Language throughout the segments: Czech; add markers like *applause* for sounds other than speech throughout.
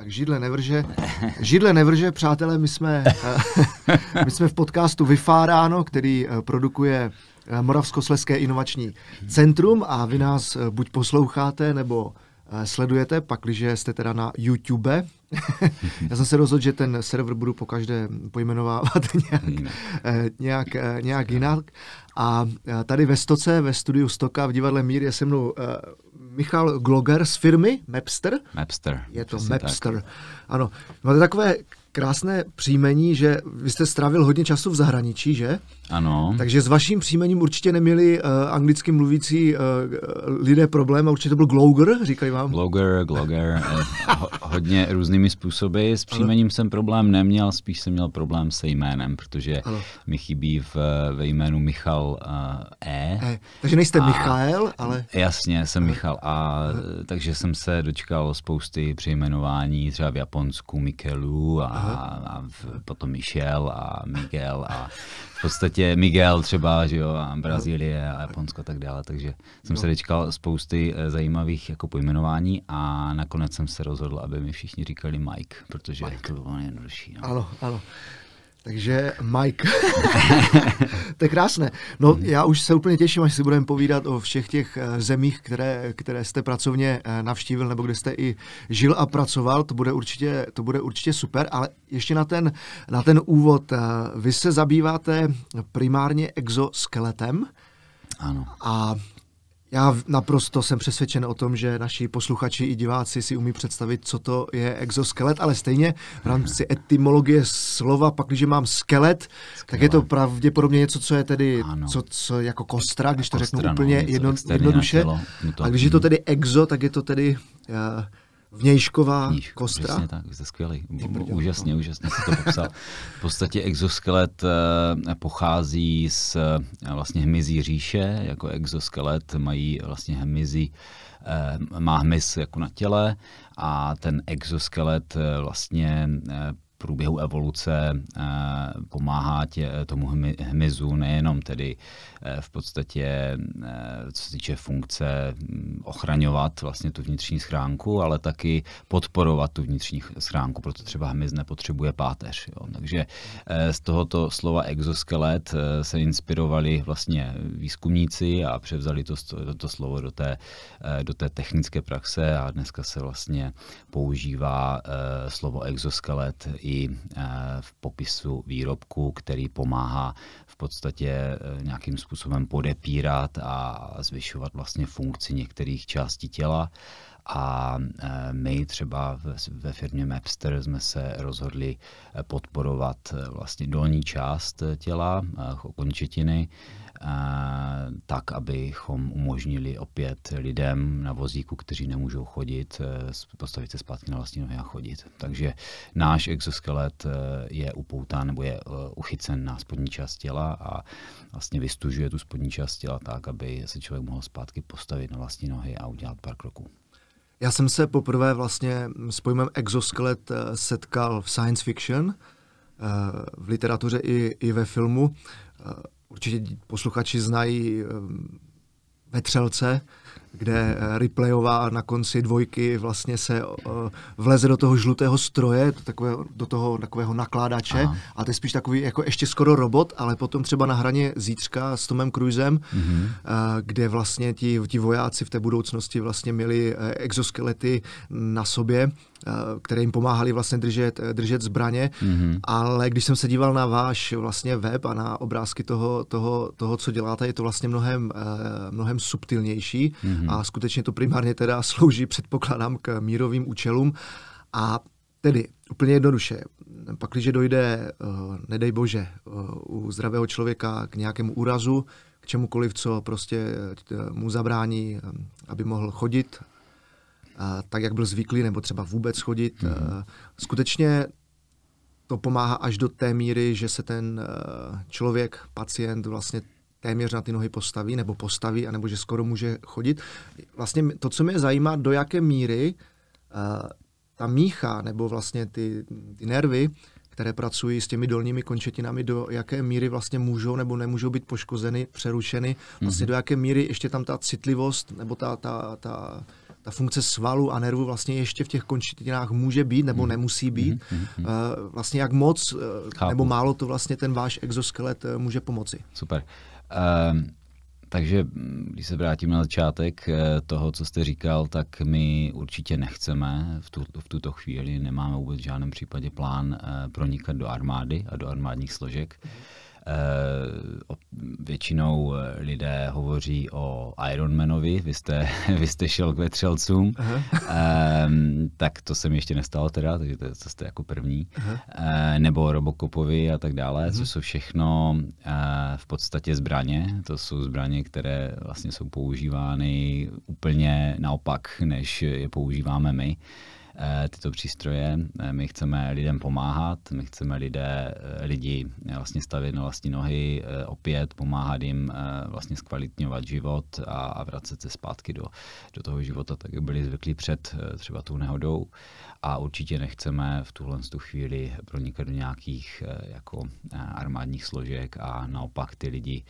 Tak židle nevrže. Židle nevrže, přátelé, my jsme, eh, *laughs* my jsme v podcastu Vyfáráno, který eh, produkuje eh, Moravskoslezské inovační centrum a vy nás buď posloucháte, nebo sledujete, pakliže jste teda na YouTube. *laughs* Já jsem se rozhodl, že ten server budu po každé pojmenovávat *laughs* nějak, nějak, nějak jinak. A tady ve Stoce, ve studiu Stoka v divadle Mír je se mnou Michal Gloger z firmy Mapster. Mapster. Je to Mapster. Tak. Ano. Máte takové krásné příjmení, že vy jste strávil hodně času v zahraničí, že? Ano. Takže s vaším příjmením určitě neměli uh, anglicky mluvící uh, lidé problém a určitě to byl Gloger, říkají vám? Gloger, Gloger, eh, ho, hodně různými způsoby. S příjmením ano. jsem problém neměl, spíš jsem měl problém se jménem, protože ano. mi chybí v, ve jménu Michal uh, e. e. Takže nejste a, Michael, ale... Jasně, jsem ano. Michal a ano. takže jsem se dočkal spousty přejmenování, třeba v Japonsku Mikelu a, a v, potom Michel a Miguel a v podstatě Miguel třeba, že jo, a Brazílie a Japonsko a tak dále, takže jsem no. se dočkal spousty eh, zajímavých jako pojmenování a nakonec jsem se rozhodl, aby mi všichni říkali Mike, protože Mike. to bylo nejjednodušší. No. Ano, ano. Takže Mike. *laughs* to je krásné. No mhm. já už se úplně těším, až si budeme povídat o všech těch eh, zemích, které, které jste pracovně eh, navštívil, nebo kde jste i žil a pracoval. To bude určitě, to bude určitě super, ale ještě na ten, na ten úvod. Eh, vy se zabýváte primárně exoskeletem. Ano. A já naprosto jsem přesvědčen o tom, že naši posluchači i diváci si umí představit, co to je exoskelet, ale stejně v rámci *laughs* etymologie slova, pak když mám skelet, skelet, tak je to pravděpodobně něco, co je tedy co, co jako kostra, když to kostra, řeknu no, úplně jedno, jednoduše. A když je to tedy exo, tak je to tedy uh, Vnějšková Vníž, kostra. Přesně tak, jste skvělý. Úžasně, úžasně si to popsal. V podstatě exoskelet eh, pochází z eh, vlastně hmyzí říše, jako exoskelet mají vlastně hmyzí, eh, má hmyz jako na těle a ten exoskelet vlastně průběhu evoluce pomáhá tě, tomu hmyzu nejenom tedy v podstatě, eh, co se týče funkce, hm, ochraňovat vlastně tu vnitřní schránku, ale taky podporovat tu vnitřní schránku, proto třeba hmyz nepotřebuje páteř. Jo. Takže z tohoto slova exoskelet se inspirovali vlastně výzkumníci a převzali to, to slovo do té, do té technické praxe a dneska se vlastně používá slovo exoskelet i eh, v popisu výrobku, který pomáhá v podstatě eh, nějakým způsobem podepírat a zvyšovat vlastně funkci některých částí těla. A eh, my třeba ve firmě Mapster jsme se rozhodli podporovat vlastně dolní část těla, končetiny, tak, abychom umožnili opět lidem na vozíku, kteří nemůžou chodit, eh, postavit se zpátky na vlastní nohy a chodit. Takže náš exoskelet eh, je upoután nebo je eh, uchycen na spodní část těla a vlastně vystužuje tu spodní část těla tak, aby se člověk mohl zpátky postavit na vlastní nohy a udělat pár kroků. Já jsem se poprvé vlastně s pojmem exoskelet setkal v science fiction, v literatuře i, i ve filmu určitě posluchači znají ehm, Vetřelce, kde eh, Ripleyová na konci dvojky vlastně se uh, vleze do toho žlutého stroje, do, takového, do toho takového nakládače Aha. a to je spíš takový jako ještě skoro robot, ale potom třeba na hraně Zítřka s Tomem Cruisem, mm-hmm. uh, kde vlastně ti, ti vojáci v té budoucnosti vlastně měli exoskelety na sobě, které jim pomáhali vlastně držet, držet zbraně, mm-hmm. ale když jsem se díval na váš vlastně web a na obrázky toho, toho, toho co děláte, je to vlastně mnohem, mnohem subtilnější. Mm-hmm a skutečně to primárně teda slouží, předpokládám, k mírovým účelům. A tedy úplně jednoduše, pak, když dojde, nedej bože, u zdravého člověka k nějakému úrazu, k čemukoliv, co prostě mu zabrání, aby mohl chodit, tak, jak byl zvyklý, nebo třeba vůbec chodit, uh, skutečně to pomáhá až do té míry, že se ten uh, člověk, pacient vlastně téměř na ty nohy postaví, nebo postaví, anebo že skoro může chodit. Vlastně to, co mě zajímá, do jaké míry uh, ta mícha, nebo vlastně ty, ty nervy, které pracují s těmi dolními končetinami, do jaké míry vlastně můžou nebo nemůžou být poškozeny, přerušeny, vlastně mm-hmm. do jaké míry ještě tam ta citlivost nebo ta, ta, ta ta funkce svalu a nervu vlastně ještě v těch končetinách může být nebo mm. nemusí být. Mm. Mm. Vlastně jak moc Chápu. nebo málo to vlastně ten váš exoskelet může pomoci. Super. Um... Takže když se vrátím na začátek toho, co jste říkal, tak my určitě nechceme v, tu, v tuto chvíli, nemáme vůbec v žádném případě plán pronikat do armády a do armádních složek. Mm. Eh, většinou eh, lidé hovoří o Ironmanovi, vy jste, *laughs* vy jste šel k vetřelcům, um, tak to se mi ještě nestalo teda, takže to, to jste jako první, uh, nebo Robocopovi a tak dále, uh-huh. což jsou všechno v podstatě zbraně, to jsou zbraně, které vlastně jsou používány úplně naopak, než je používáme my. Eh, tyto přístroje. Eh, my chceme lidem pomáhat, my chceme lidé, eh, lidi vlastně stavět na vlastní nohy, opět pomáhat jim vlastně zkvalitňovat život a, a vracet se zpátky do, do toho života, tak jak byli zvyklí před třeba tou nehodou a určitě nechceme v tuhle tu chvíli pronikat do nějakých jako armádních složek a naopak ty lidi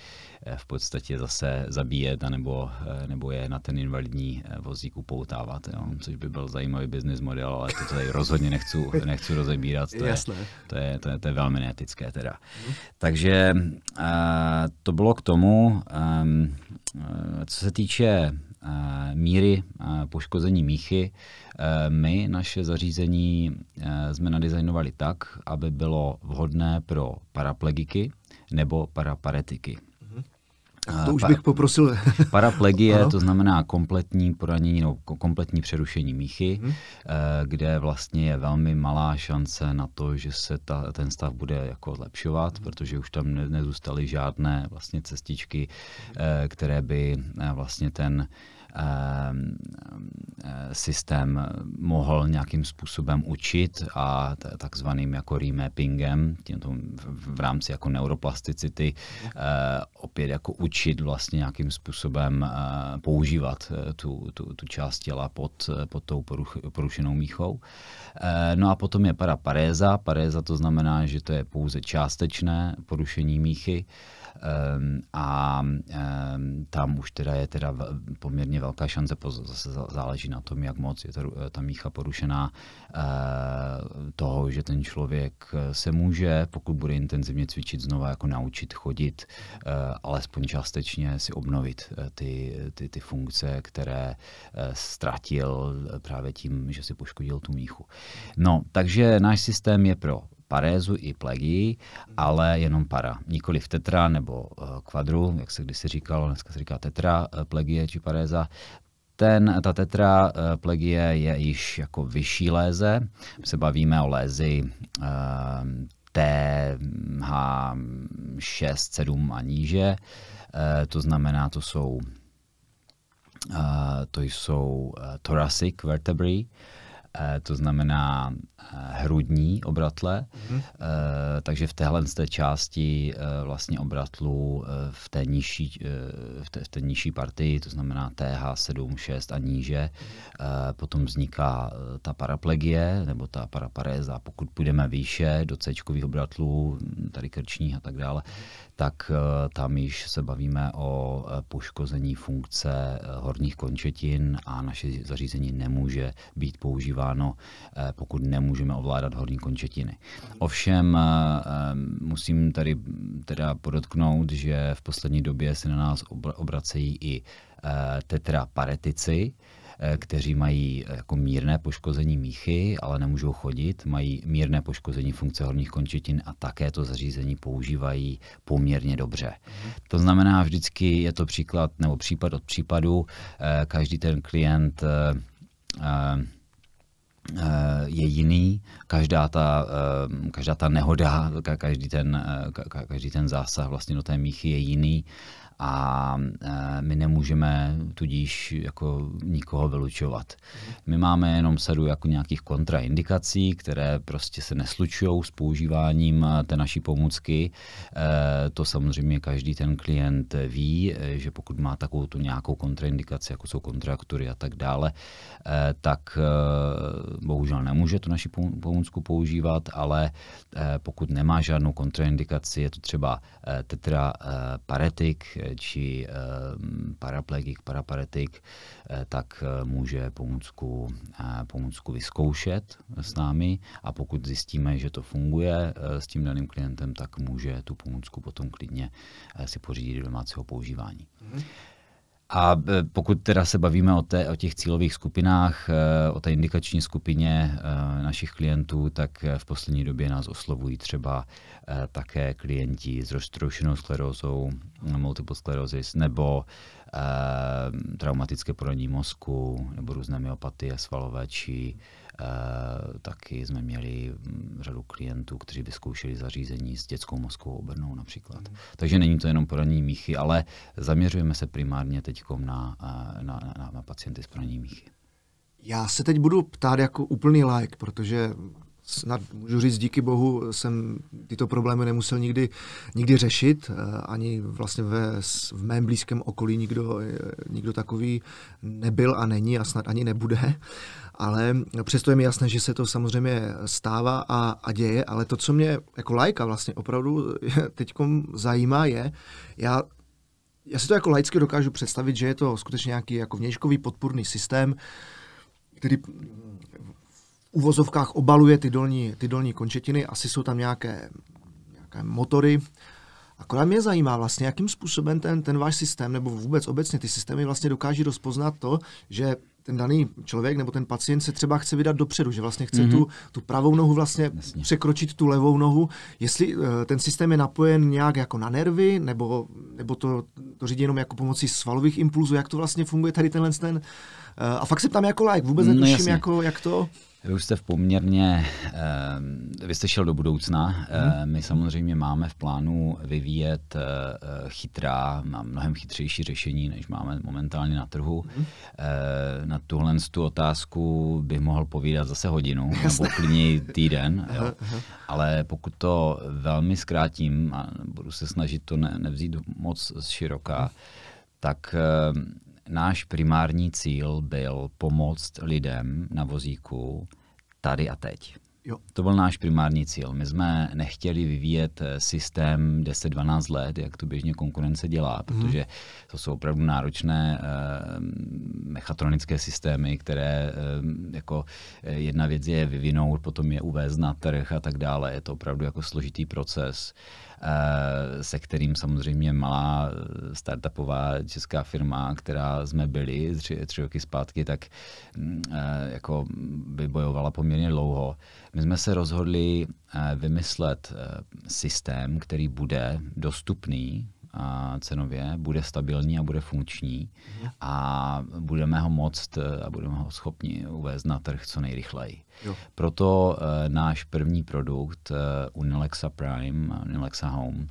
v podstatě zase zabíjet nebo, nebo je na ten invalidní vozík upoutávat, jo? což by byl zajímavý business model ale to tady rozhodně nechci, nechci rozebírat. To je, to, je, to, je, to je velmi neetické teda. Hmm. Takže uh, to bylo k tomu. Um, co se týče míry uh, poškození míchy, uh, my naše zařízení jsme nadizajnovali tak, aby bylo vhodné pro paraplegiky nebo paraparetiky. To už bych poprosil. *laughs* Paraplegie, to znamená kompletní poranění, no, kompletní přerušení míchy, hmm. kde vlastně je velmi malá šance na to, že se ta, ten stav bude jako zlepšovat, hmm. protože už tam ne, nezůstaly žádné vlastně cestičky, hmm. které by eh, vlastně ten eh, systém mohl nějakým způsobem učit a takzvaným jako remappingem, tímto v rámci jako neuroplasticity, eh, opět jako učit vlastně nějakým způsobem eh, používat tu, tu, tu část těla pod, pod tou poruch, porušenou míchou. No a potom je paraparéza. Paréza to znamená, že to je pouze částečné porušení míchy, Ehm, a ehm, tam už teda je teda poměrně velká šance, zase záleží na tom, jak moc je ta, ta mícha porušená eh, toho, že ten člověk se může, pokud bude intenzivně cvičit, znova jako naučit chodit, eh, alespoň částečně si obnovit eh, ty, ty, ty funkce, které ztratil právě tím, že si poškodil tu míchu. No, takže náš systém je pro parézu i plegii, ale jenom para. Nikoli v tetra nebo kvadru, jak se kdysi říkalo, dneska se říká tetra, eh, plegie či paréza. Ten, ta tetra eh, plegie je již jako vyšší léze. My se bavíme o lézi uh, TH6, 7 a níže. To znamená, to jsou, to jsou thoracic vertebrae, Eh, to znamená eh, hrudní obratle, mm-hmm. takže v téhle té části vlastně obratlu v té nižší, v té, v té nižší partii, to znamená TH 7, 6 a níže, mm-hmm. potom vzniká ta paraplegie nebo ta paraparéza. Pokud půjdeme výše do C obratlů, tady krčních a tak dále, tak tam již se bavíme o poškození funkce horních končetin a naše zařízení nemůže být používáno eh, pokud nemůžeme ovládat horní končetiny. Ovšem eh, eh, musím tady teda podotknout, že v poslední době se na nás obracejí i tetraparetici, kteří mají jako mírné poškození míchy, ale nemůžou chodit, mají mírné poškození funkce horních končetin a také to zařízení používají poměrně dobře. To znamená, vždycky je to příklad nebo případ od případu. Každý ten klient Eh, je jiný, každá ta, eh, každá ta nehoda, každý ten, eh, každý ten zásah vlastně do té míchy je jiný a e, my nemůžeme tudíž jako nikoho vylučovat. My máme jenom sadu jako nějakých kontraindikací, které prostě se neslučují s používáním e, té naší pomůcky. E, to samozřejmě každý ten klient ví, že pokud má takovou tu nějakou kontraindikaci, jako jsou kontraktory a tak dále, tak bohužel nemůže tu naši pomůcku používat, ale pokud nemá žádnou kontraindikaci, je to třeba tetraparetik, či paraplegik, paraparetik, tak může pomůcku, pomůcku vyzkoušet s námi a pokud zjistíme, že to funguje s tím daným klientem, tak může tu pomůcku potom klidně si pořídit do domácího používání. Mm-hmm. A e, pokud teda se bavíme o, té, o těch cílových skupinách, e, o té indikační skupině e, našich klientů, tak v poslední době nás oslovují třeba také klienti s roztroušenou sklerózou, multiple sclerosis, nebo traumatické poranění mozku, nebo různé myopatie svalové, či Eh, taky jsme měli mm, řadu klientů, kteří vyzkoušeli zařízení s dětskou mozkovou obrnou například. Mm. Takže není to jenom poranění míchy, ale zaměřujeme se primárně teď na, eh, na, na, na pacienty s poraněním míchy. Já se teď budu ptát jako úplný like, protože snad můžu říct díky bohu, jsem tyto problémy nemusel nikdy, nikdy řešit, eh, ani vlastně ve, v mém blízkém okolí nikdo, nikdo takový nebyl a není a snad ani nebude. Ale přesto je mi jasné, že se to samozřejmě stává a, a děje, ale to, co mě jako lajka vlastně opravdu *laughs* teď zajímá, je, já, já si to jako laicky dokážu představit, že je to skutečně nějaký jako vnějškový podpůrný systém, který uvozovkách obaluje ty dolní, ty dolní končetiny, asi jsou tam nějaké, nějaké motory, Akorát mě zajímá vlastně, jakým způsobem ten, ten váš systém, nebo vůbec obecně ty systémy vlastně dokáží rozpoznat to, že ten daný člověk nebo ten pacient se třeba chce vydat dopředu, že vlastně chce mm-hmm. tu, tu pravou nohu vlastně Jasně. překročit tu levou nohu. Jestli uh, ten systém je napojen nějak jako na nervy, nebo, nebo to, to řídí jenom jako pomocí svalových impulzů, jak to vlastně funguje tady tenhle ten... Uh, a fakt se tam jako like, vůbec no, netuším, no, jako, jak to... Vy už jste v poměrně, eh, vy jste šel do budoucna. Eh, my samozřejmě máme v plánu vyvíjet eh, chytrá, mnohem chytřejší řešení, než máme momentálně na trhu. Hmm. Na tuhle tu otázku bych mohl povídat zase hodinu, Jasne. *laughs* nebo klidně týden. Jo. Ale pokud to velmi zkrátím a budu se snažit to ne, nevzít moc široká, hmm. tak náš primární cíl byl pomoct lidem na vozíku tady a teď. Jo. To byl náš primární cíl. My jsme nechtěli vyvíjet eh, systém 10-12 let, jak to běžně konkurence dělá, mhm. protože to jsou opravdu náročné eh, mechatronické systémy, které eh, jako jedna věc je vyvinout, potom je uvést na trh a tak dále. Je to opravdu jako složitý proces. Eh, se kterým samozřejmě malá eh, startupová česká firma, která jsme byli tři, tři roky zpátky, tak mm, eh, jako vybojovala poměrně dlouho. My jsme se rozhodli vymyslet systém, který bude dostupný cenově, bude stabilní a bude funkční mhm. a budeme ho moct a budeme ho schopni uvést na trh co nejrychleji. Jo. Proto uh, náš první produkt uh, Unilexa Prime, Unilexa Home,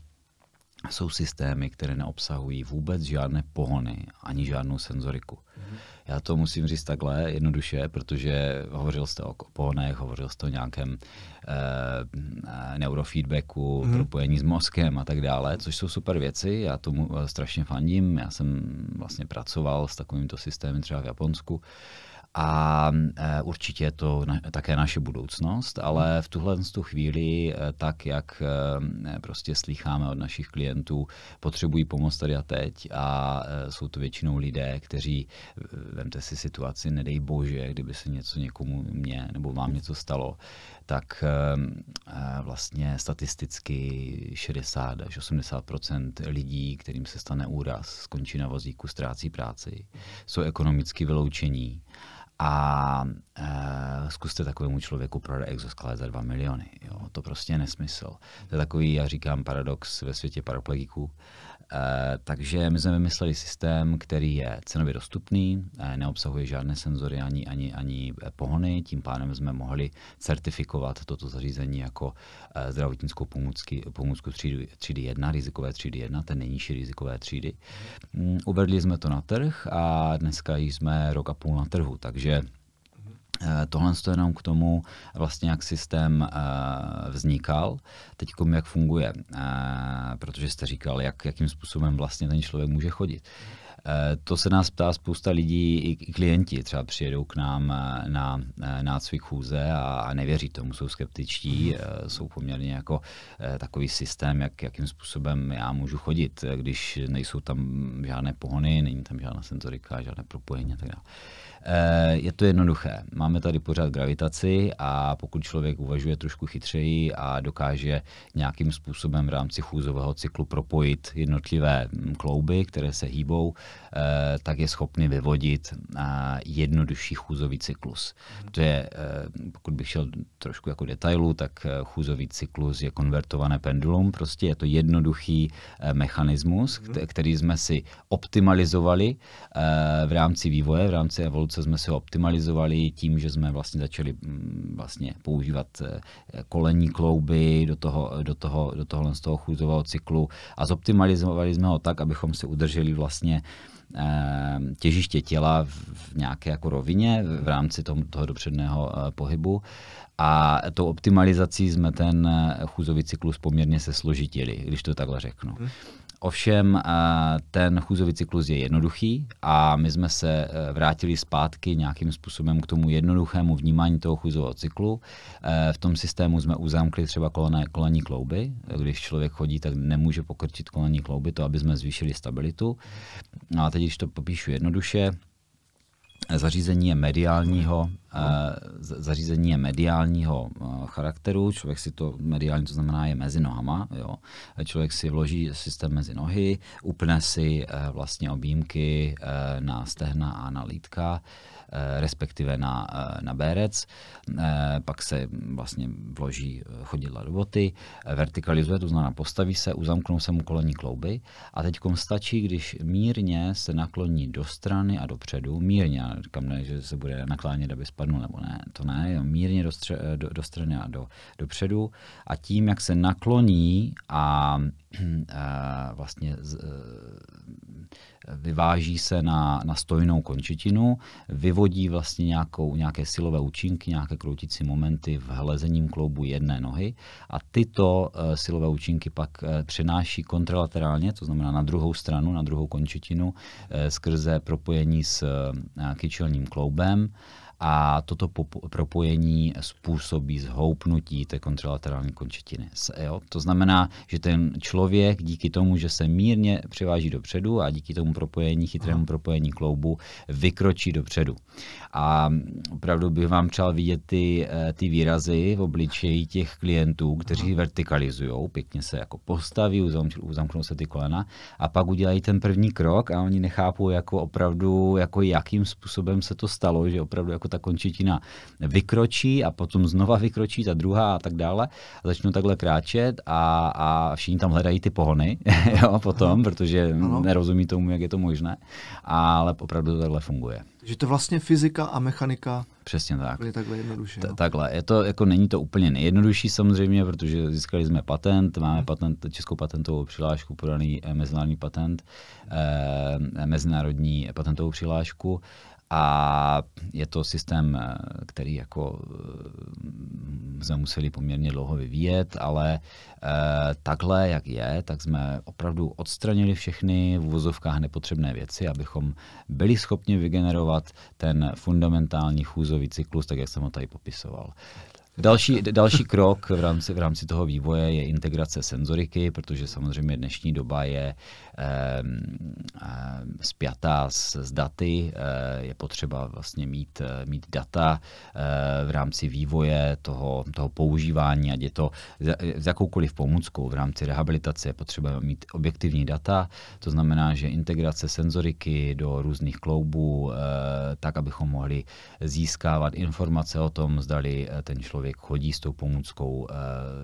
jsou systémy, které neobsahují vůbec žádné pohony ani žádnou senzoriku. Mm-hmm. Já to musím říct takhle jednoduše, protože hovořil jste o pohonech, hovořil jste o nějakém eh, neurofeedbacku, mm-hmm. propojení s mozkem a tak dále, což jsou super věci, já tomu eh, strašně fandím, já jsem vlastně pracoval s takovýmto systémy třeba v Japonsku. A e, určitě je to také naše budoucnost, ale v tuhle tu chvíli, e, tak jak e, prostě slycháme od našich klientů, potřebují pomoc tady a teď a jsou to většinou lidé, kteří, vemte si situaci, nedej bože, kdyby se něco někomu mě nebo vám něco stalo, tak vlastně statisticky 60 až 80% lidí, kterým se stane úraz, skončí na vozíku, ztrácí práci, jsou ekonomicky vyloučení a e, zkuste takovému člověku prodat exoskelet za 2 miliony. Jo. To prostě je nesmysl. To je takový, já říkám, paradox ve světě paraplegiků. Eh, takže my jsme vymysleli systém, který je cenově dostupný, eh, neobsahuje žádné senzory ani, ani, ani pohony, tím pádem jsme mohli certifikovat toto zařízení jako eh, zdravotnickou pomůcky, pomůcku třídy, třídy 1, rizikové třídy 1, ten nejnižší rizikové třídy. Mm, uvedli jsme to na trh a dneska jsme rok a půl na trhu, takže Eh, tohle je jenom k tomu, vlastně jak systém uh, vznikal, teď jak funguje, uh, protože jste říkal, jak, jakým způsobem vlastně ten člověk může chodit. To se nás ptá spousta lidí, i klienti třeba přijedou k nám na nácvik chůze a nevěří tomu, jsou skeptičtí, mhm. jsou poměrně jako takový systém, jak, jakým způsobem já můžu chodit, když nejsou tam žádné pohony, není tam žádná senzorika, žádné propojení a tak dále. Eh, je to jednoduché. Máme tady pořád gravitaci a pokud člověk uvažuje trošku chytřeji a dokáže nějakým způsobem v rámci chůzového cyklu propojit jednotlivé hm, klouby, které se hýbou, tak je schopný vyvodit eh, jednodušší chůzový cyklus. To je, pokud bych šel trošku jako detailu, tak chůzový cyklus je konvertované pendulum, prostě je to jednoduchý mechanismus, mhm. který jsme si optimalizovali v rámci vývoje, v rámci evoluce jsme se optimalizovali tím, že jsme vlastně začali mm, vlastně používat eh, kolení klouby do toho, do toho, do tohohle z toho chůzového cyklu a zoptimalizovali jsme ho tak, abychom si udrželi vlastně eh, těžiště těla v nějaké jako rovině v rámci toho, toho dopředného eh, pohybu. A tou optimalizací jsme ten chůzový cyklus poměrně se složitili, když to takhle řeknu. Ovšem eh, ten chůzový cyklus je jednoduchý a my jsme se eh, vrátili zpátky nějakým způsobem k tomu jednoduchému vnímání toho chůzového cyklu. Eh, v tom systému jsme uzamkli třeba kolené, kolení klouby. Když člověk chodí, tak nemůže pokrčit kolení klouby, to aby jsme zvýšili stabilitu. A teď, když to popíšu jednoduše, Zařízení je mediálního, eh, zařízení je mediálního eh, charakteru, člověk si to, mediální to znamená je mezi nohama, jo. člověk si vloží systém mezi nohy, upne si eh, vlastně objímky na stehna a na lítka, Eh, respektive na, eh, na bérec, eh, pak se vlastně vloží chodidla do boty, vertikalizuje, to znamená postaví se, uzamknou se mu kolení klouby a teď stačí, když mírně se nakloní do strany a dopředu, mírně, říkám ne, že se bude naklánět, aby spadnul, nebo ne, to ne, mírně do, stře, do, do strany a do, dopředu a tím, jak se nakloní a, a vlastně z, vyváží se na, na stojnou končetinu, vyvodí vlastně nějakou, nějaké silové účinky, nějaké kroutící momenty v hlezením kloubu jedné nohy a tyto uh, silové účinky pak uh, přenáší kontralaterálně, to znamená na druhou stranu, na druhou končetinu, uh, skrze propojení s uh, kyčelním kloubem a toto propojení způsobí zhoupnutí té kontralaterální končetiny. Jo? To znamená, že ten člověk díky tomu, že se mírně přiváží dopředu a díky tomu propojení, chytrému propojení kloubu, vykročí dopředu. A opravdu bych vám přál vidět ty, eh, ty výrazy v obličeji těch klientů, kteří vertikalizují, pěkně se jako postaví, uzamknou se ty kolena a pak udělají ten první krok a oni nechápou jako opravdu, jako jakým způsobem se to stalo, že opravdu jako ta končetina vykročí a potom znova vykročí ta druhá a tak dále. A začnou takhle kráčet a, a všichni tam hledají ty pohony *laughs* jo, potom, ano. protože ano. nerozumí tomu, jak je to možné, ale opravdu to takhle funguje. Takže to vlastně fyzika a mechanika Přesně tak. Je takhle jednoduše. No. Takhle. Je to, jako není to úplně nejjednodušší samozřejmě, protože získali jsme patent, máme hmm. patent, českou patentovou přihlášku, podaný eh, mezinárodní patent, eh, mezinárodní patentovou přihlášku a je to systém, eh, který jako eh, jsme museli poměrně dlouho vyvíjet, ale eh, takhle, jak je, tak jsme opravdu odstranili všechny v uvozovkách nepotřebné věci, abychom byli schopni vygenerovat ten fundamentální chůzový cyklus, tak jak jsem ho tady popisoval. Další, další krok v rámci, v rámci toho vývoje je integrace senzoriky, protože samozřejmě dnešní doba je eh, spjatá s, s daty. Eh, je potřeba vlastně mít, eh, mít data eh, v rámci vývoje toho, toho používání, ať je to s jakoukoliv pomůckou v rámci rehabilitace, je potřeba mít objektivní data. To znamená, že integrace senzoriky do různých kloubů, eh, tak, abychom mohli získávat informace o tom, zdali eh, ten člověk člověk chodí s tou pomůckou eh,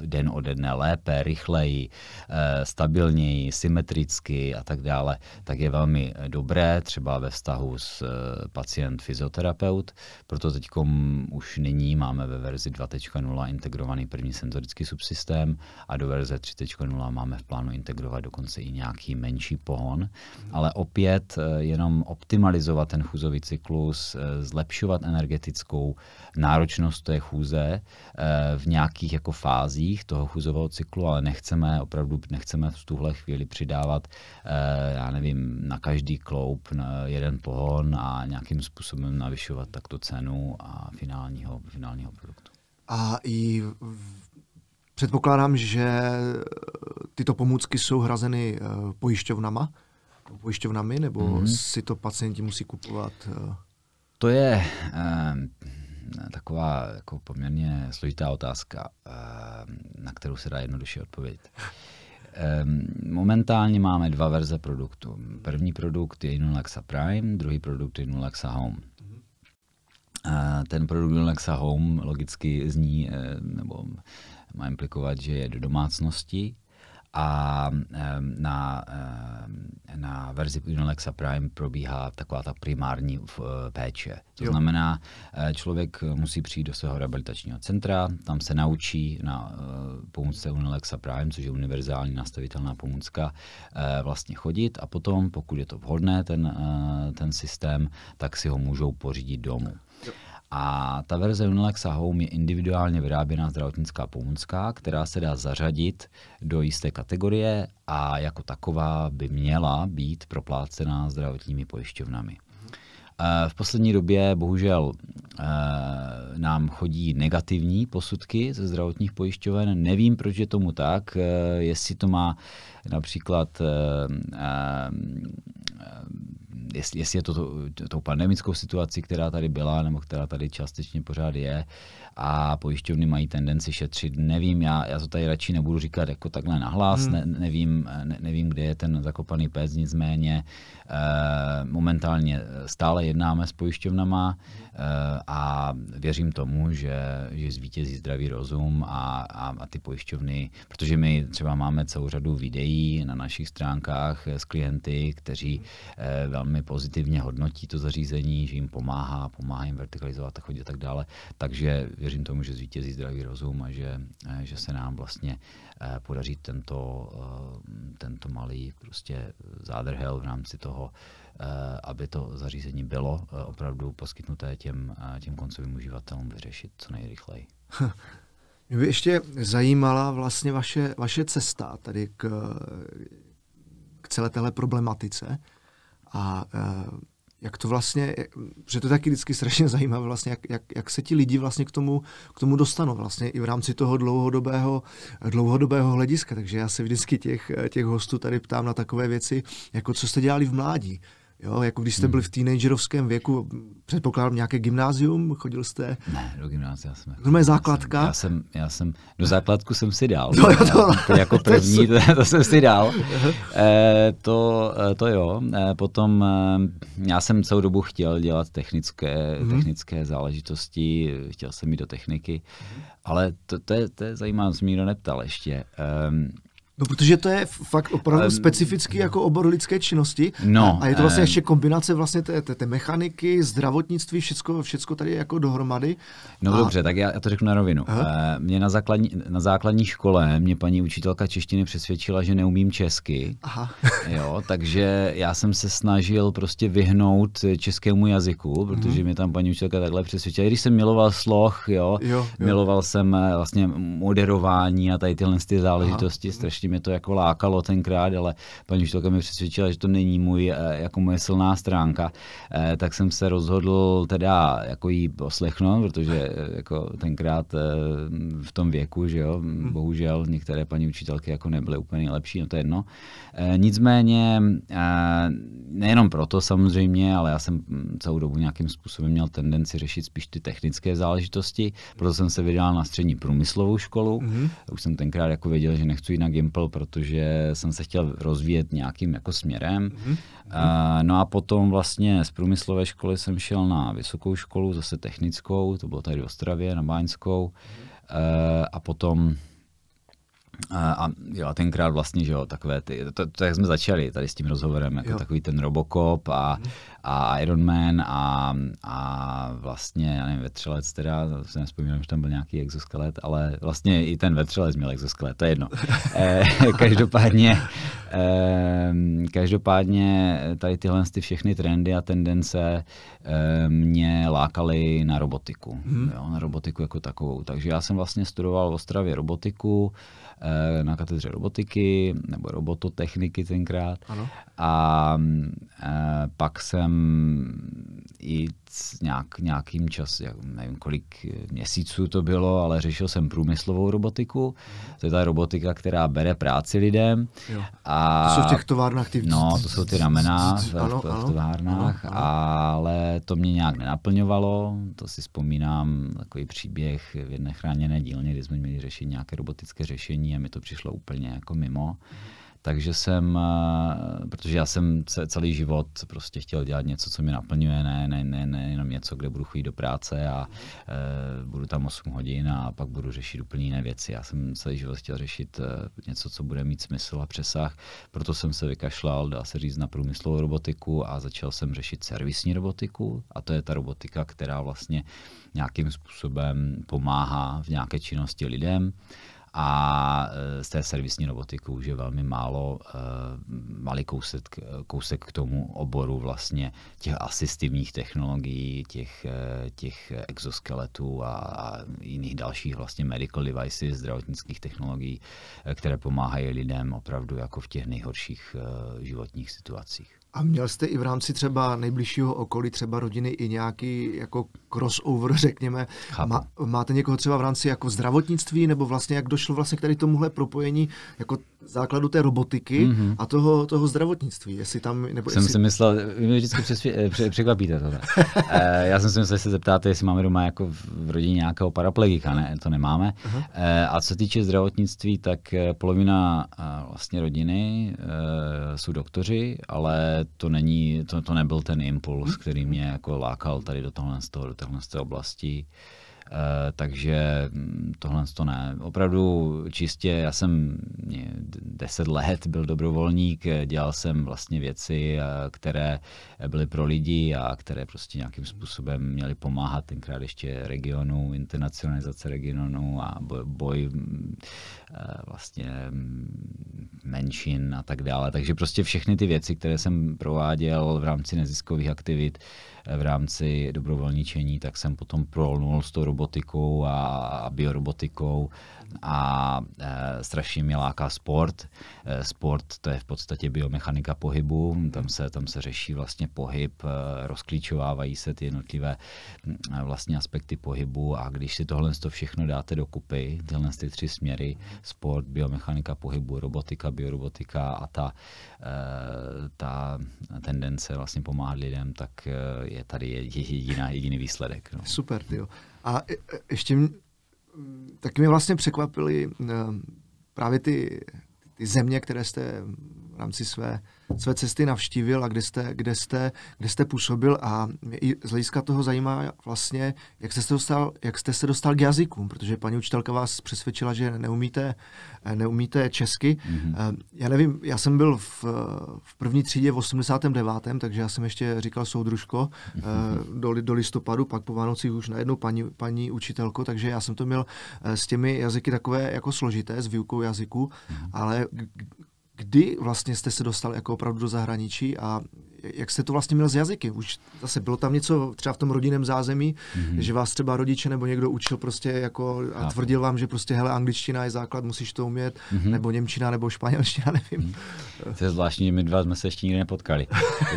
den ode dne lépe, rychleji, eh, stabilněji, symetricky a tak dále, tak je velmi dobré třeba ve vztahu s eh, pacient-fyzioterapeut. Proto teď už nyní máme ve verzi 2.0 integrovaný první senzorický subsystém a do verze 3.0 máme v plánu integrovat dokonce i nějaký menší pohon. Ale opět jenom optimalizovat ten chůzový cyklus, zlepšovat energetickou náročnost té chůze v nějakých jako fázích toho chuzového cyklu, ale nechceme, opravdu nechceme v tuhle chvíli přidávat, já nevím, na každý kloup na jeden pohon a nějakým způsobem navyšovat takto cenu a finálního, finálního produktu. A i předpokládám, že tyto pomůcky jsou hrazeny pojišťovnama, pojišťovnami, nebo mm-hmm. si to pacienti musí kupovat? To je eh, taková jako poměrně složitá otázka, eh, na kterou se dá jednoduše odpovědět. Eh, momentálně máme dva verze produktu. První produkt je Inulexa Prime, druhý produkt je Inulexa Home. Eh, ten produkt Inulexa Home logicky zní, eh, nebo má implikovat, že je do domácnosti, a na, na verzi Unilexa Prime probíhá taková ta primární eh, péče. To jo. znamená, eh, člověk musí přijít do svého rehabilitačního centra, tam se naučí na eh, pomůcce Unilexa Prime, což je univerzální nastavitelná pomůcka, vlastně chodit a potom, pokud je to vhodné, ten, ten systém, tak si ho můžou pořídit domů. A ta verze Unilexa Home je individuálně vyráběná zdravotnická pomůcka, která se dá zařadit do jisté kategorie a jako taková by měla být proplácená zdravotními pojišťovnami. Eh, v poslední době bohužel eh, nám chodí negativní posudky ze zdravotních pojišťoven. Nevím, proč je tomu tak, eh, jestli to má například jestli, jestli je to, to tou pandemickou situací, která tady byla, nebo která tady částečně pořád je, a pojišťovny mají tendenci šetřit. Nevím, já, já to tady radši nebudu říkat jako takhle nahlas, hmm. ne, nevím, ne, nevím, kde je ten zakopaný pes, nicméně eh, momentálně stále jednáme s pojišťovnama eh, a věřím tomu, že, že zvítězí zdravý rozum a, a, a ty pojišťovny, protože my třeba máme celou řadu videí na našich stránkách s klienty, kteří eh, velmi pozitivně hodnotí to zařízení, že jim pomáhá, pomáhá jim vertikalizovat a chodit a tak dále. Takže věřím tomu, že zvítězí zdravý rozum a že, eh, že se nám vlastně eh, podaří tento, eh, tento malý prostě zádrhel v rámci toho, aby to zařízení bylo opravdu poskytnuté těm, těm koncovým uživatelům vyřešit co nejrychleji. Mě by ještě zajímala vlastně vaše, vaše cesta tady k, k celé téhle problematice a jak to vlastně, že to taky vždycky strašně *laughs* zajímavé, vlastně, jak, jak, jak, se ti lidi vlastně k tomu, k tomu dostanou vlastně i v rámci toho dlouhodobého, dlouhodobého hlediska. Takže já se vždycky těch, těch hostů tady ptám na takové věci, jako co jste dělali v mládí. Jo, jako když jste byli v teenagerovském věku, předpokládám nějaké gymnázium, chodil jste? Ne, do gymnázia jsem. To je základka? Já jsem, já jsem, do základku jsem si dal. No, jo, to, to, jako *laughs* první, to, *laughs* to jsem si dal. e, to, eh, to jo. E, potom e, já jsem celou dobu chtěl dělat technické, mm-hmm. technické záležitosti, chtěl jsem jít do techniky, mm-hmm. ale to, to, je, to je zajímavé, jsem nikdo neptal ještě. E, No, protože to je fakt opravdu um, specifický jako obor lidské činnosti. No, a je to vlastně um, ještě kombinace vlastně té, té, té mechaniky, zdravotnictví, všecko, všecko tady jako dohromady. No a... dobře, tak já, já to řeknu na rovinu. Aha. Uh, mě na základní, na základní škole mě paní učitelka češtiny přesvědčila, že neumím česky. Aha. *laughs* jo, takže já jsem se snažil prostě vyhnout českému jazyku, protože mm. mě tam paní učitelka takhle přesvědčila. Když jsem miloval sloh, jo, jo, jo. miloval jsem eh, vlastně moderování a tady tyhle ty záležitosti, Aha. strašně prostě mě to jako lákalo tenkrát, ale paní učitelka mi přesvědčila, že to není můj, eh, jako moje silná stránka, eh, tak jsem se rozhodl teda jako jí poslechnout, protože eh, jako tenkrát v tom věku, že jo, hmm. bohužel některé paní učitelky jako nebyly úplně lepší, no to je jedno. Nicméně nejenom proto samozřejmě, ale já jsem celou dobu nějakým způsobem měl tendenci řešit spíš ty technické záležitosti, proto jsem se vydal na střední průmyslovou školu. Mm-hmm. Už jsem tenkrát jako věděl, že nechci jít na Gimple, protože jsem se chtěl rozvíjet nějakým jako směrem. Mm-hmm. Uh, no a potom vlastně z průmyslové školy jsem šel na vysokou školu, zase technickou, to bylo tady v Ostravě, na Báňskou. Mm-hmm. Uh, a potom A, jo, tenkrát vlastně, že jo, takové ty, to, to, jak jsme začali tady s tím rozhovorem, jako jo. takový ten Robocop a, a Iron Man a, a vlastně, já nevím, vetřelec teda, se nespomínám, že tam byl nějaký exoskelet, ale vlastně i ten vetřelec měl exoskelet, to je jedno. *laughs* e, každopádně, e, každopádně tady tyhle ty všechny trendy a tendence e, mě lákaly na robotiku, mm. jo, na robotiku jako takovou. Takže já jsem vlastně studoval v Ostravě robotiku, Eh, na katedře robotiky nebo robototechniky tenkrát. Ano. A e, pak jsem i nějak, nějakým čas, nevím kolik měsíců to bylo, ale řešil jsem průmyslovou robotiku. To je ta robotika, která bere práci lidem. Jo. A, to jsou v těch továrnách ty... No, to jsou ty ramena v, ano, v, v továrnách, ano, ano. ale to mě nějak nenaplňovalo. To si vzpomínám, takový příběh v jedné chráněné dílně, kdy jsme měli řešit nějaké robotické řešení a mi to přišlo úplně jako mimo. Mm takže jsem, eh, protože já jsem celý život prostě chtěl dělat něco, co mě naplňuje, ne, ne, ne, ne jenom něco, kde budu chodit do práce a e, budu tam 8 hodin a pak budu řešit úplně jiné věci. Já jsem celý život chtěl řešit e, něco, co bude mít smysl a přesah, proto jsem se vykašlal, dá se říct, na průmyslovou robotiku a začal jsem řešit servisní robotiku a to je ta robotika, která vlastně nějakým způsobem pomáhá v nějaké činnosti lidem a e, z té servisní robotiky už je velmi málo, e, malý kousek, kousek k tomu oboru vlastně těch asistivních technologií, těch, e, těch exoskeletů a jiných dalších vlastně medical devices, zdravotnických technologií, které pomáhají lidem opravdu jako v těch nejhorších životních situacích. A měl jste i v rámci třeba nejbližšího okolí, třeba rodiny, i nějaký jako crossover, *laughs* řekněme. Má, máte někoho třeba v rámci jako zdravotnictví, nebo vlastně jak došlo vlastně k tady tomuhle propojení jako základu té robotiky mm-hmm. a toho, toho zdravotnictví? Jestli tam, nebo jsem jestli... si myslel, vy mě vždycky přesvě, překvapíte to. *laughs* e, já jsem si myslel, že se zeptáte, jestli máme doma jako v rodině nějakého paraplegika, ne, to nemáme. Uh-huh. E, a co se týče zdravotnictví, tak eh, polovina vlastně rodiny e, jsou doktoři, ale to není, to, to nebyl ten impuls, který mě jako lákal tady do tohle, do téhle oblasti. Eh, takže mm, tohle to ne. Opravdu čistě, já jsem deset let byl dobrovolník, dělal jsem vlastně věci, eh, které byly pro lidi a které prostě nějakým způsobem měly pomáhat tenkrát ještě regionu, internacionalizace regionu a boj mm, eh, vlastně mm, menšin a tak dále. Takže prostě všechny ty věci, které jsem prováděl v rámci neziskových aktivit, v rámci dobrovolničení, tak jsem potom prolnul s tou robotikou a, biorobotikou a e, strašně mě láká sport. E, sport to je v podstatě biomechanika pohybu, tam se, tam se řeší vlastně pohyb, e, rozklíčovávají se ty jednotlivé e, vlastně aspekty pohybu a když si tohle to všechno dáte dokupy, tyhle ty tři směry, sport, biomechanika pohybu, robotika, biorobotika a ta, e, ta tendence vlastně pomáhat lidem, tak e, je tady jediná, jediný výsledek. No. Super, jo. A ještě taky mě vlastně překvapily eh, právě ty, ty země, které jste v rámci své své cesty navštívil a kde jste, kde jste, kde jste působil a mě i z hlediska toho zajímá vlastně, jak jste, se dostal, jak jste se dostal k jazykům, protože paní učitelka vás přesvědčila, že neumíte, neumíte česky. Mm-hmm. Já nevím, já jsem byl v, v první třídě v 89., takže já jsem ještě říkal soudružko mm-hmm. do, do listopadu, pak po Vánocích už najednou paní, paní učitelko, takže já jsem to měl eh, s těmi jazyky takové jako složité, s výukou jazyků, mm-hmm. ale Kdy vlastně jste se dostal jako opravdu do zahraničí a jak jste to vlastně měl z jazyky? Už zase bylo tam něco třeba v tom rodinném zázemí, mm-hmm. že vás třeba rodiče nebo někdo učil prostě jako a tvrdil vám, že prostě hele, angličtina je základ, musíš to umět, mm-hmm. nebo němčina, nebo španělština, *laughs* nevím. Mm-hmm. To je zvláštní, my dva jsme se ještě nikdy nepotkali.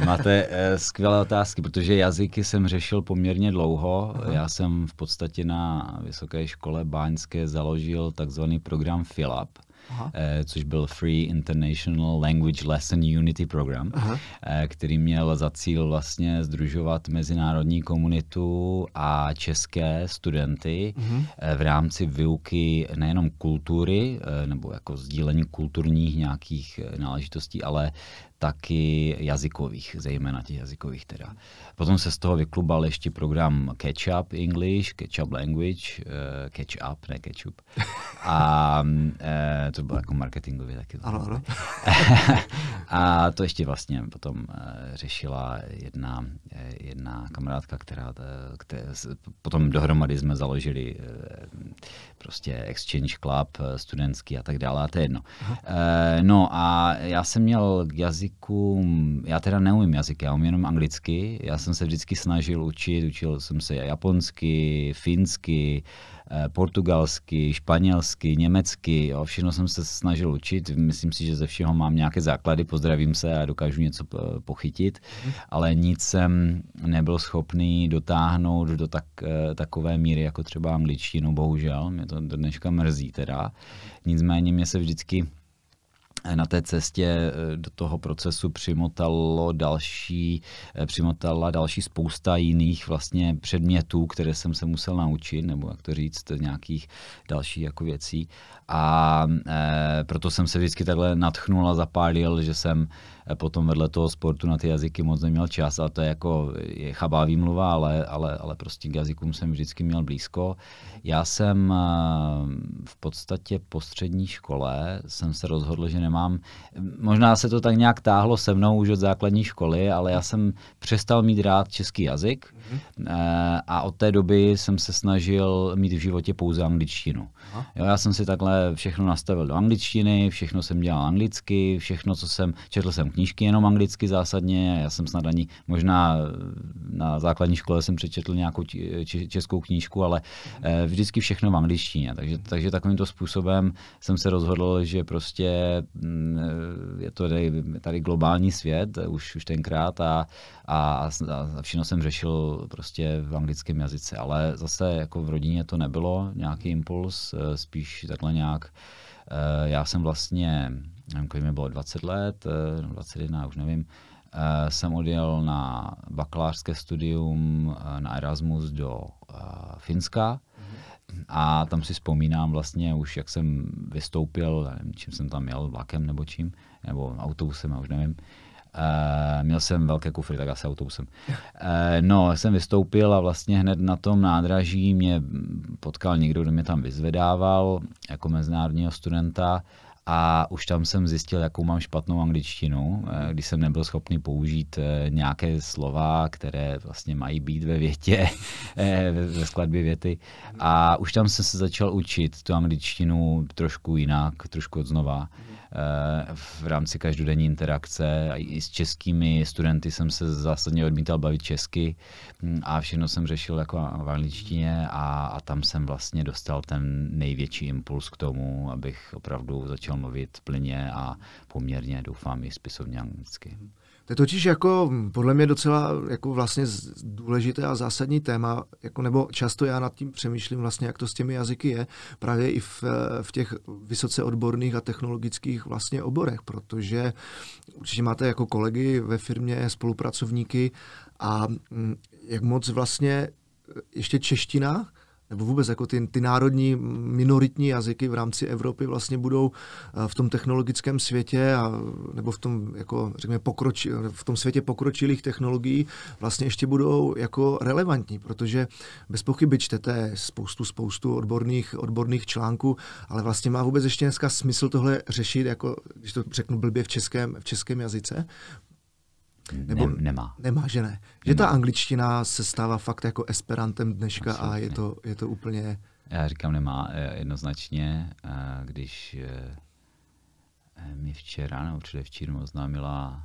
Máte uh, skvělé otázky, protože jazyky jsem řešil poměrně dlouho. Aha. Já jsem v podstatě na vysoké škole báňské založil takzvaný program FILAP, Aha. Eh, což byl Free International Language Lesson Unity Program, Aha. Eh, který měl za cíl vlastně združovat mezinárodní komunitu a české studenty Aha. Eh, v rámci výuky nejenom kultury nebo jako sdílení kulturních nějakých náležitostí, ale taky jazykových, zejména těch jazykových teda. Potom se z toho vyklubal ještě program Catch Up English, Catch Up Language, uh, Catch Up, ne Ketchup. A uh, to bylo jako marketingově taky. Ano, ano. *laughs* a to ještě vlastně potom uh, řešila jedna, jedna kamarádka, která, která potom dohromady jsme založili uh, prostě Exchange Club, studentský a tak dále, a to je jedno. Uh, no a já jsem měl k jazyku, já teda neumím jazyky, já umím jenom anglicky, já jsem se vždycky snažil učit, učil jsem se japonsky, finsky, eh, portugalsky, španělsky, německy, jo, všechno jsem se snažil učit, myslím si, že ze všeho mám nějaké základy, pozdravím se a dokážu něco pochytit, mm. ale nic jsem nebyl schopný dotáhnout do tak, eh, takové míry, jako třeba angličtinu, bohužel, mě to do dneška mrzí teda. Nicméně mě se vždycky na té cestě eh, do toho procesu přimotalo další, eh, přimotala další spousta jiných vlastně předmětů, které jsem se musel naučit, nebo jak to říct, nějakých dalších jako věcí. A e, proto jsem se vždycky takhle natchnul a zapálil, že jsem potom vedle toho sportu na ty jazyky moc neměl čas, ale to je jako je chabá výmluva, ale, ale, ale prostě k jazykům jsem vždycky měl blízko. Já jsem v podstatě po střední škole jsem se rozhodl, že nemám, možná se to tak nějak táhlo se mnou už od základní školy, ale já jsem přestal mít rád český jazyk mm-hmm. a od té doby jsem se snažil mít v životě pouze angličtinu. Jo, já jsem si takhle všechno nastavil do angličtiny, všechno jsem dělal anglicky, všechno, co jsem, četl jsem knížky jenom anglicky zásadně, já jsem snad ani, možná na základní škole jsem přečetl nějakou českou knížku, ale eh, vždycky všechno v angličtině, takže, takže takovýmto způsobem jsem se rozhodl, že prostě je to tady, tady globální svět už, už tenkrát a, a, a všechno jsem řešil prostě v anglickém jazyce, ale zase jako v rodině to nebylo nějaký impuls, eh, spíš takhle nějak eh, já jsem vlastně nevím, kolik mi bylo 20 let, 21, eh, už nevím, eh, jsem odjel na bakalářské studium eh, na Erasmus do Finska a tam si vzpomínám vlastně už, jak jsem vystoupil, nevím, čím jsem tam jel, vlakem nebo čím, nebo autobusem, já už nevím, Uh, měl jsem velké kufry, tak asi autobusem. Uh, no, jsem vystoupil a vlastně hned na tom nádraží mě potkal někdo, kdo mě tam vyzvedával jako mezinárodního studenta a už tam jsem zjistil, jakou mám špatnou angličtinu, eh, když jsem nebyl schopný použít eh, nějaké slova, které vlastně mají být ve větě, *laughs* eh, ve skladbě věty. A už tam jsem se začal učit tu angličtinu trošku jinak, trošku od znova. V rámci každodenní interakce i s českými studenty jsem se zásadně odmítal bavit česky hm, a všechno jsem řešil jako v angličtině a, a tam jsem vlastně dostal ten největší impuls k tomu, abych opravdu začal mluvit plně a poměrně, doufám, i spisovně anglicky. To je totiž jako podle mě docela jako vlastně důležité a zásadní téma, jako nebo často já nad tím přemýšlím vlastně, jak to s těmi jazyky je, právě i v, v těch vysoce odborných a technologických vlastně oborech, protože určitě máte jako kolegy ve firmě, spolupracovníky a mm, jak moc vlastně ještě čeština nebo vůbec jako ty, ty národní minoritní jazyky v rámci Evropy vlastně budou eh, v tom technologickém světě a, nebo v tom, jako, řekněme, pokroči, v tom světě pokročilých technologií vlastně ještě budou jako relevantní, protože bez pochyby čtete spoustu, spoustu odborných, odborných článků, ale vlastně má vůbec ještě dneska smysl tohle řešit, jako, když to řeknu blbě v českém, v českém jazyce, nebo ne, nemá. Nemá, že ne. Že nemá. ta angličtina se stává fakt jako esperantem dneška Absolutně. a je to, je to úplně... Já říkám nemá eh, jednoznačně, eh, když eh, mi včera nebo předevčírem oznámila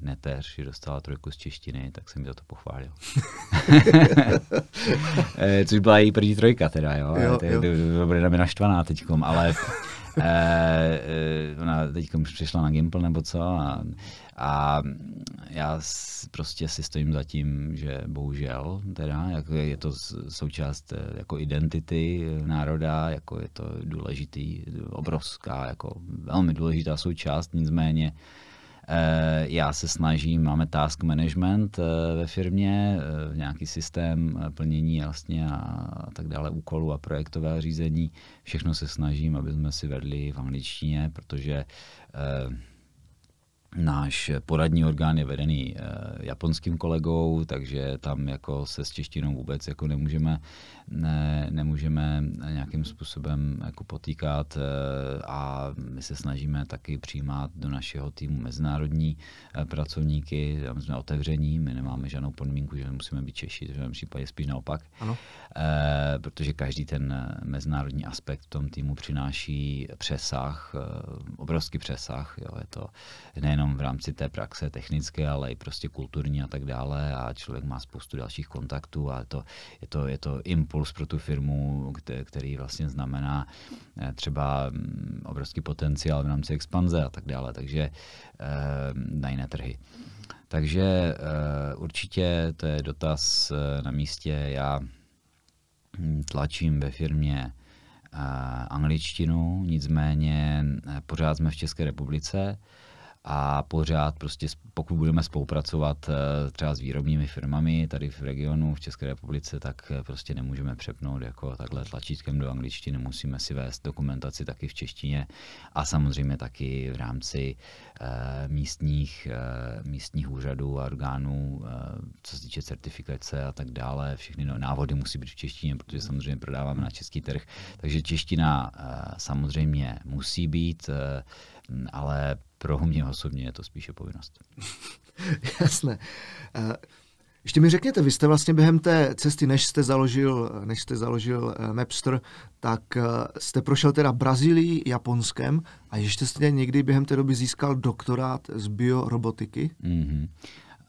neteř, že dostala trojku z češtiny, tak jsem mi za to pochválil. *laughs* Což byla její první trojka teda, jo. jo, jo. To bude na mě naštvaná teďkom, ale ona teď přišla na Gimple nebo co a, a já prostě si stojím za tím, že bohužel teda, jako je to součást eh, jako identity národa, jako je to důležitý, obrovská, jako velmi důležitá součást, nicméně eh, já se snažím, máme task management eh, ve firmě, nějaký systém plnění vlastně a tak dále, úkolů a projektové řízení. Všechno se snažím, aby jsme si vedli v angličtině, protože Náš poradní orgán je vedený eh, japonským kolegou, takže tam jako se s češtinou vůbec jako nemůžeme, ne, nemůžeme nějakým způsobem jako potýkat eh, a my se snažíme taky přijímat do našeho týmu mezinárodní eh, pracovníky, tam jsme otevření, my nemáme žádnou podmínku, že musíme být Češi, v žádném případě spíš naopak, ano. protože každý ten mezinárodní aspekt v tom týmu přináší přesah, obrovský přesah, jo, je to nejen nejenom v rámci té praxe technické, ale i prostě kulturní a tak dále a člověk má spoustu dalších kontaktů a to, je to, je to impuls pro tu firmu, který vlastně znamená eh, třeba mm, obrovský potenciál v rámci expanze a tak dále, takže eh, na jiné trhy. Takže eh, určitě to je dotaz na místě. Já hm, tlačím ve firmě angličtinu, nicméně pořád jsme v České republice a pořád prostě pokud budeme spolupracovat eh, třeba s výrobními firmami tady v regionu v České republice, tak eh, prostě nemůžeme přepnout jako takhle tlačítkem do angličtiny, musíme si vést dokumentaci taky v češtině a samozřejmě taky v rámci eh, místních, místních úřadů a orgánů, co se týče certifikace a tak dále, všechny no, návody musí být v češtině, protože samozřejmě prodáváme na český trh, takže čeština samozřejmě musí být, ale pro mě osobně je to spíše povinnost. *laughs* Jasné. Uh... Ještě mi řekněte, vy jste vlastně během té cesty, než jste založil, než jste založil uh, Mapster, tak uh, jste prošel teda Brazílií, Japonskem a ještě jste někdy během té doby získal doktorát z biorobotiky? Mm-hmm.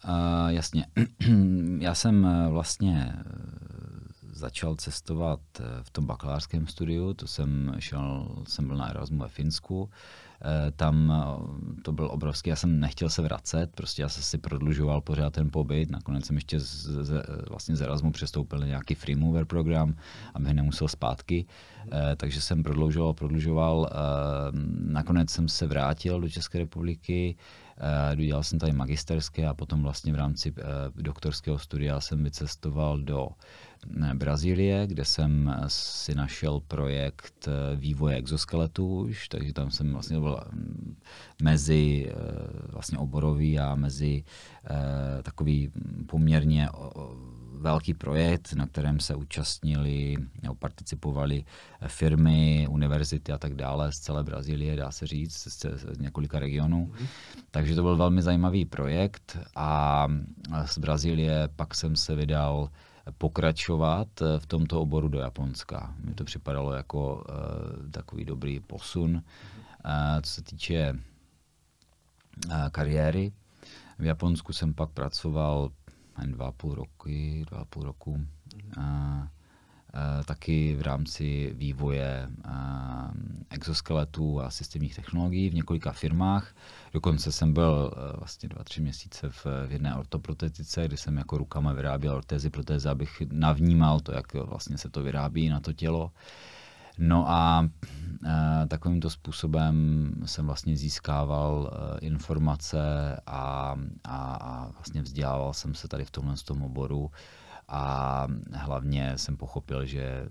Uh, jasně. *clears throat* Já jsem vlastně začal cestovat v tom bakalářském studiu, to jsem šel, jsem byl na Erasmu ve Finsku, Eh, tam eh, to byl obrovský, já jsem nechtěl se vracet, prostě já jsem si prodlužoval pořád ten pobyt, nakonec jsem ještě z, z, vlastně z Erasmu přestoupil na nějaký free mover program, abych nemusel zpátky, eh, takže jsem prodlužoval, prodlužoval, nakonec jsem se vrátil do České republiky, dodělal jsem tady magisterské a potom vlastně v rámci doktorského studia jsem vycestoval do Brazílie, kde jsem si našel projekt eh, vývoje exoskeletu už, takže tam jsem vlastně byl mm, mezi eh, vlastně oborový a mezi eh, takový poměrně velký projekt, na kterém se účastnili nebo participovali firmy, univerzity a tak dále z celé Brazílie, dá se říct, z, několika regionů. Mm-hmm. Takže to byl velmi zajímavý projekt a z Brazílie pak jsem se vydal pokračovat eh, v tomto oboru do Japonska. Mi to připadalo jako uh, takový dobrý posun. Uh, co se týče kariéry, v Japonsku jsem pak pracoval dva půl roky, dva půl roku. Eh, taky v rámci vývoje eh, exoskeletů a systémních technologií v několika firmách. Dokonce jsem byl eh, vlastně dva, tři měsíce v, jedné ortoprotetice, kdy jsem jako rukama vyráběl ortézy, protézy, abych navnímal to, jak vlastně se to vyrábí na to tělo. No a takovýmto způsobem jsem vlastně získával informace a, a, a vlastně vzdělával jsem se tady v tomhle tom oboru a hlavně jsem pochopil, že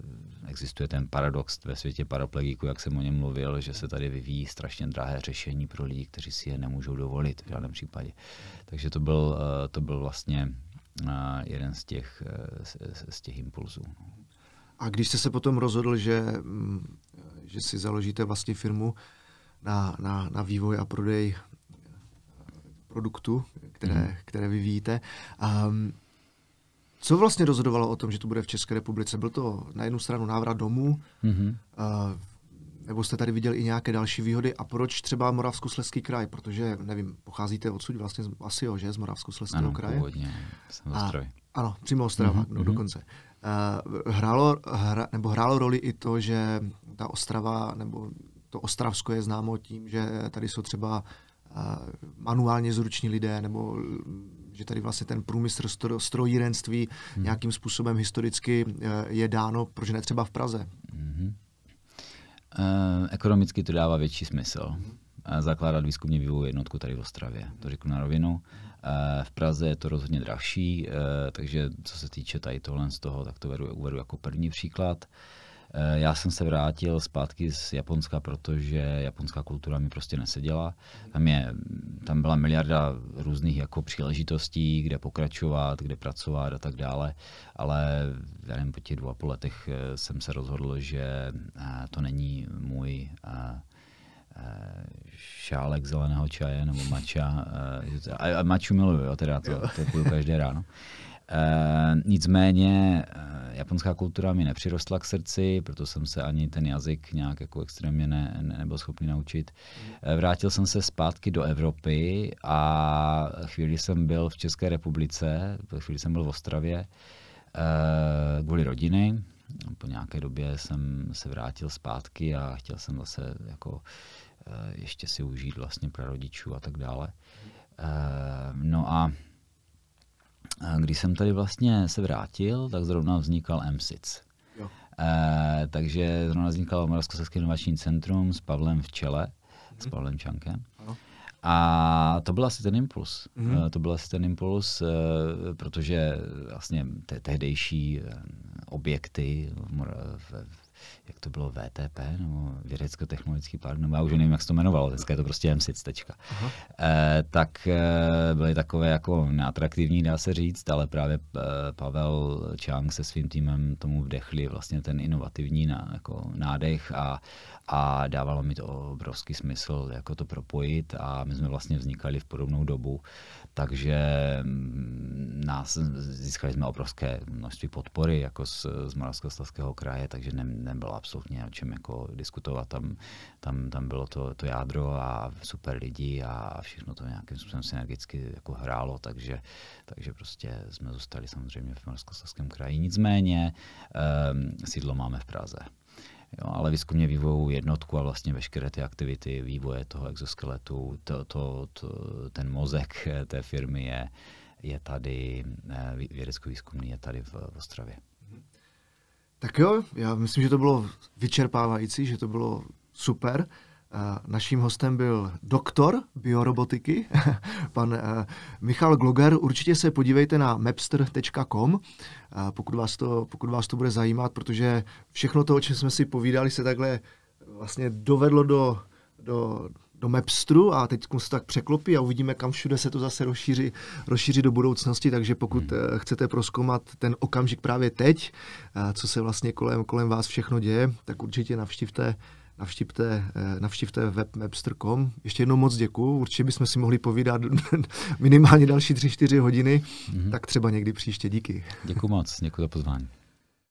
existuje ten paradox ve světě paraplegiků, jak jsem o něm mluvil, že se tady vyvíjí strašně drahé řešení pro lidi, kteří si je nemůžou dovolit v žádném případě. Takže to byl, eh, to byl vlastně eh, jeden z těch, eh, z těch impulzů. A když jste se potom rozhodl, že, mm, že si založíte vlastně firmu na, na, na vývoj a prodej produktu, které, mm. které vyvíjíte, um, co vlastně rozhodovalo o tom, že to bude v České republice? Byl to na jednu stranu návrat domů, mm-hmm. uh, nebo jste tady viděli i nějaké další výhody? A proč třeba Moravskoslezský kraj? Protože, nevím, pocházíte odsud vlastně asi jo, že? Z Moravskoslezského ano, kraje? Původně, jsem A, ano, přímo Ostrava, mm-hmm. no, dokonce. Uh, hrálo, hra, nebo hrálo roli i to, že ta Ostrava, nebo to Ostravsko je známo tím, že tady jsou třeba uh, manuálně zruční lidé, nebo že tady vlastně ten průmysl strojírenství hmm. nějakým způsobem historicky eh, je dáno, proč ne třeba v Praze? Hmm. E, ekonomicky to dává větší smysl. Hmm. Zakládat výzkumně vývoj jednotku tady v Ostravě, to řeknu na rovinu. E, v Praze je to rozhodně dražší, takže co se týče tady tohle z toho, tak to vedu, uvedu jako první příklad. Eh, já jsem se vrátil zpátky z Japonska, protože japonská kultura mi prostě neseděla. Tam, je, tam byla miliarda různých jako příležitostí, kde pokračovat, kde pracovat a tak dále, ale já nevím, po těch dvou a půl letech eh, jsem se rozhodl, že eh, to není můj šálek zeleného čaje nebo mača. A, maču miluju, jo, teda to, to piju každé ráno. *laughs* E, nicméně e, japonská kultura mi nepřirostla k srdci, proto jsem se ani ten jazyk nějak jako extrémně ne, ne, nebyl schopný naučit. E, vrátil jsem se zpátky do Evropy a chvíli jsem byl v České republice, chvíli jsem byl v Ostravě kvůli rodiny. Po nějaké době jsem se vrátil zpátky a chtěl jsem zase jako ještě si užít vlastně prarodičů a tak dále. No a když jsem tady vlastně se vrátil, tak zrovna vznikal MSIC. Jo. E, takže zrovna vznikal Moravskoslezské inovační centrum s Pavlem v čele, hmm. s mhm. Pavlem Čankem. Ano. A to byl asi ten impuls. Mm. To byl asi ten impuls, eh, protože vlastně te- tehdejší objekty v, v, jak to bylo, VTP, nebo Vědecko-technologický park, nebo já už nevím, jak se to jmenovalo, dneska je to prostě MSIC. E, tak e, byly takové jako neatraktivní, dá se říct, ale právě e, Pavel Čang se svým týmem tomu vdechli vlastně ten inovativní ná, jako nádech a, a dávalo mi to obrovský smysl jako to propojit a my jsme vlastně vznikali v podobnou dobu, takže mm, nás, získali jsme obrovské množství podpory jako z, z Moravskoslezského kraje, takže ne, nebylo absolutně o čem jako diskutovat. Tam, tam, tam bylo to, to jádro a super lidi a všechno to nějakým způsobem synergicky jako hrálo, takže, takže prostě jsme zůstali samozřejmě v Moravskoslezském kraji. Nicméně um, sídlo máme v Praze. Jo, ale výzkumně vývojovou jednotku a vlastně veškeré ty aktivity vývoje toho exoskeletu, to, to, to, ten mozek té firmy je, je tady, eh, vědecko-výzkumný je tady v, v Ostravě. Tak jo, já myslím, že to bylo vyčerpávající, že to bylo super. Naším hostem byl doktor biorobotiky, *laughs* pan eh, Michal Gloger. Určitě se podívejte na mapster.com, pokud vás, to, pokud vás to bude zajímat, protože všechno to, o čem jsme si povídali, se takhle vlastně dovedlo do, do, do Mapstru a teď se tak překlopí a uvidíme, kam všude se to zase rozšíří, rozšíří do budoucnosti, takže pokud hmm. Eh, chcete proskoumat ten okamžik právě teď, co se vlastně kolem, kolem vás všechno děje, tak určitě navštivte navštivte, eh, navštivte web mapster.com. Ještě jednou moc děkuji. Určitě bychom si mohli povídat *laughs* minimálně další 3-4 hodiny, mm-hmm. tak třeba někdy příště. Díky. Děkuji moc, děkuji za pozvání.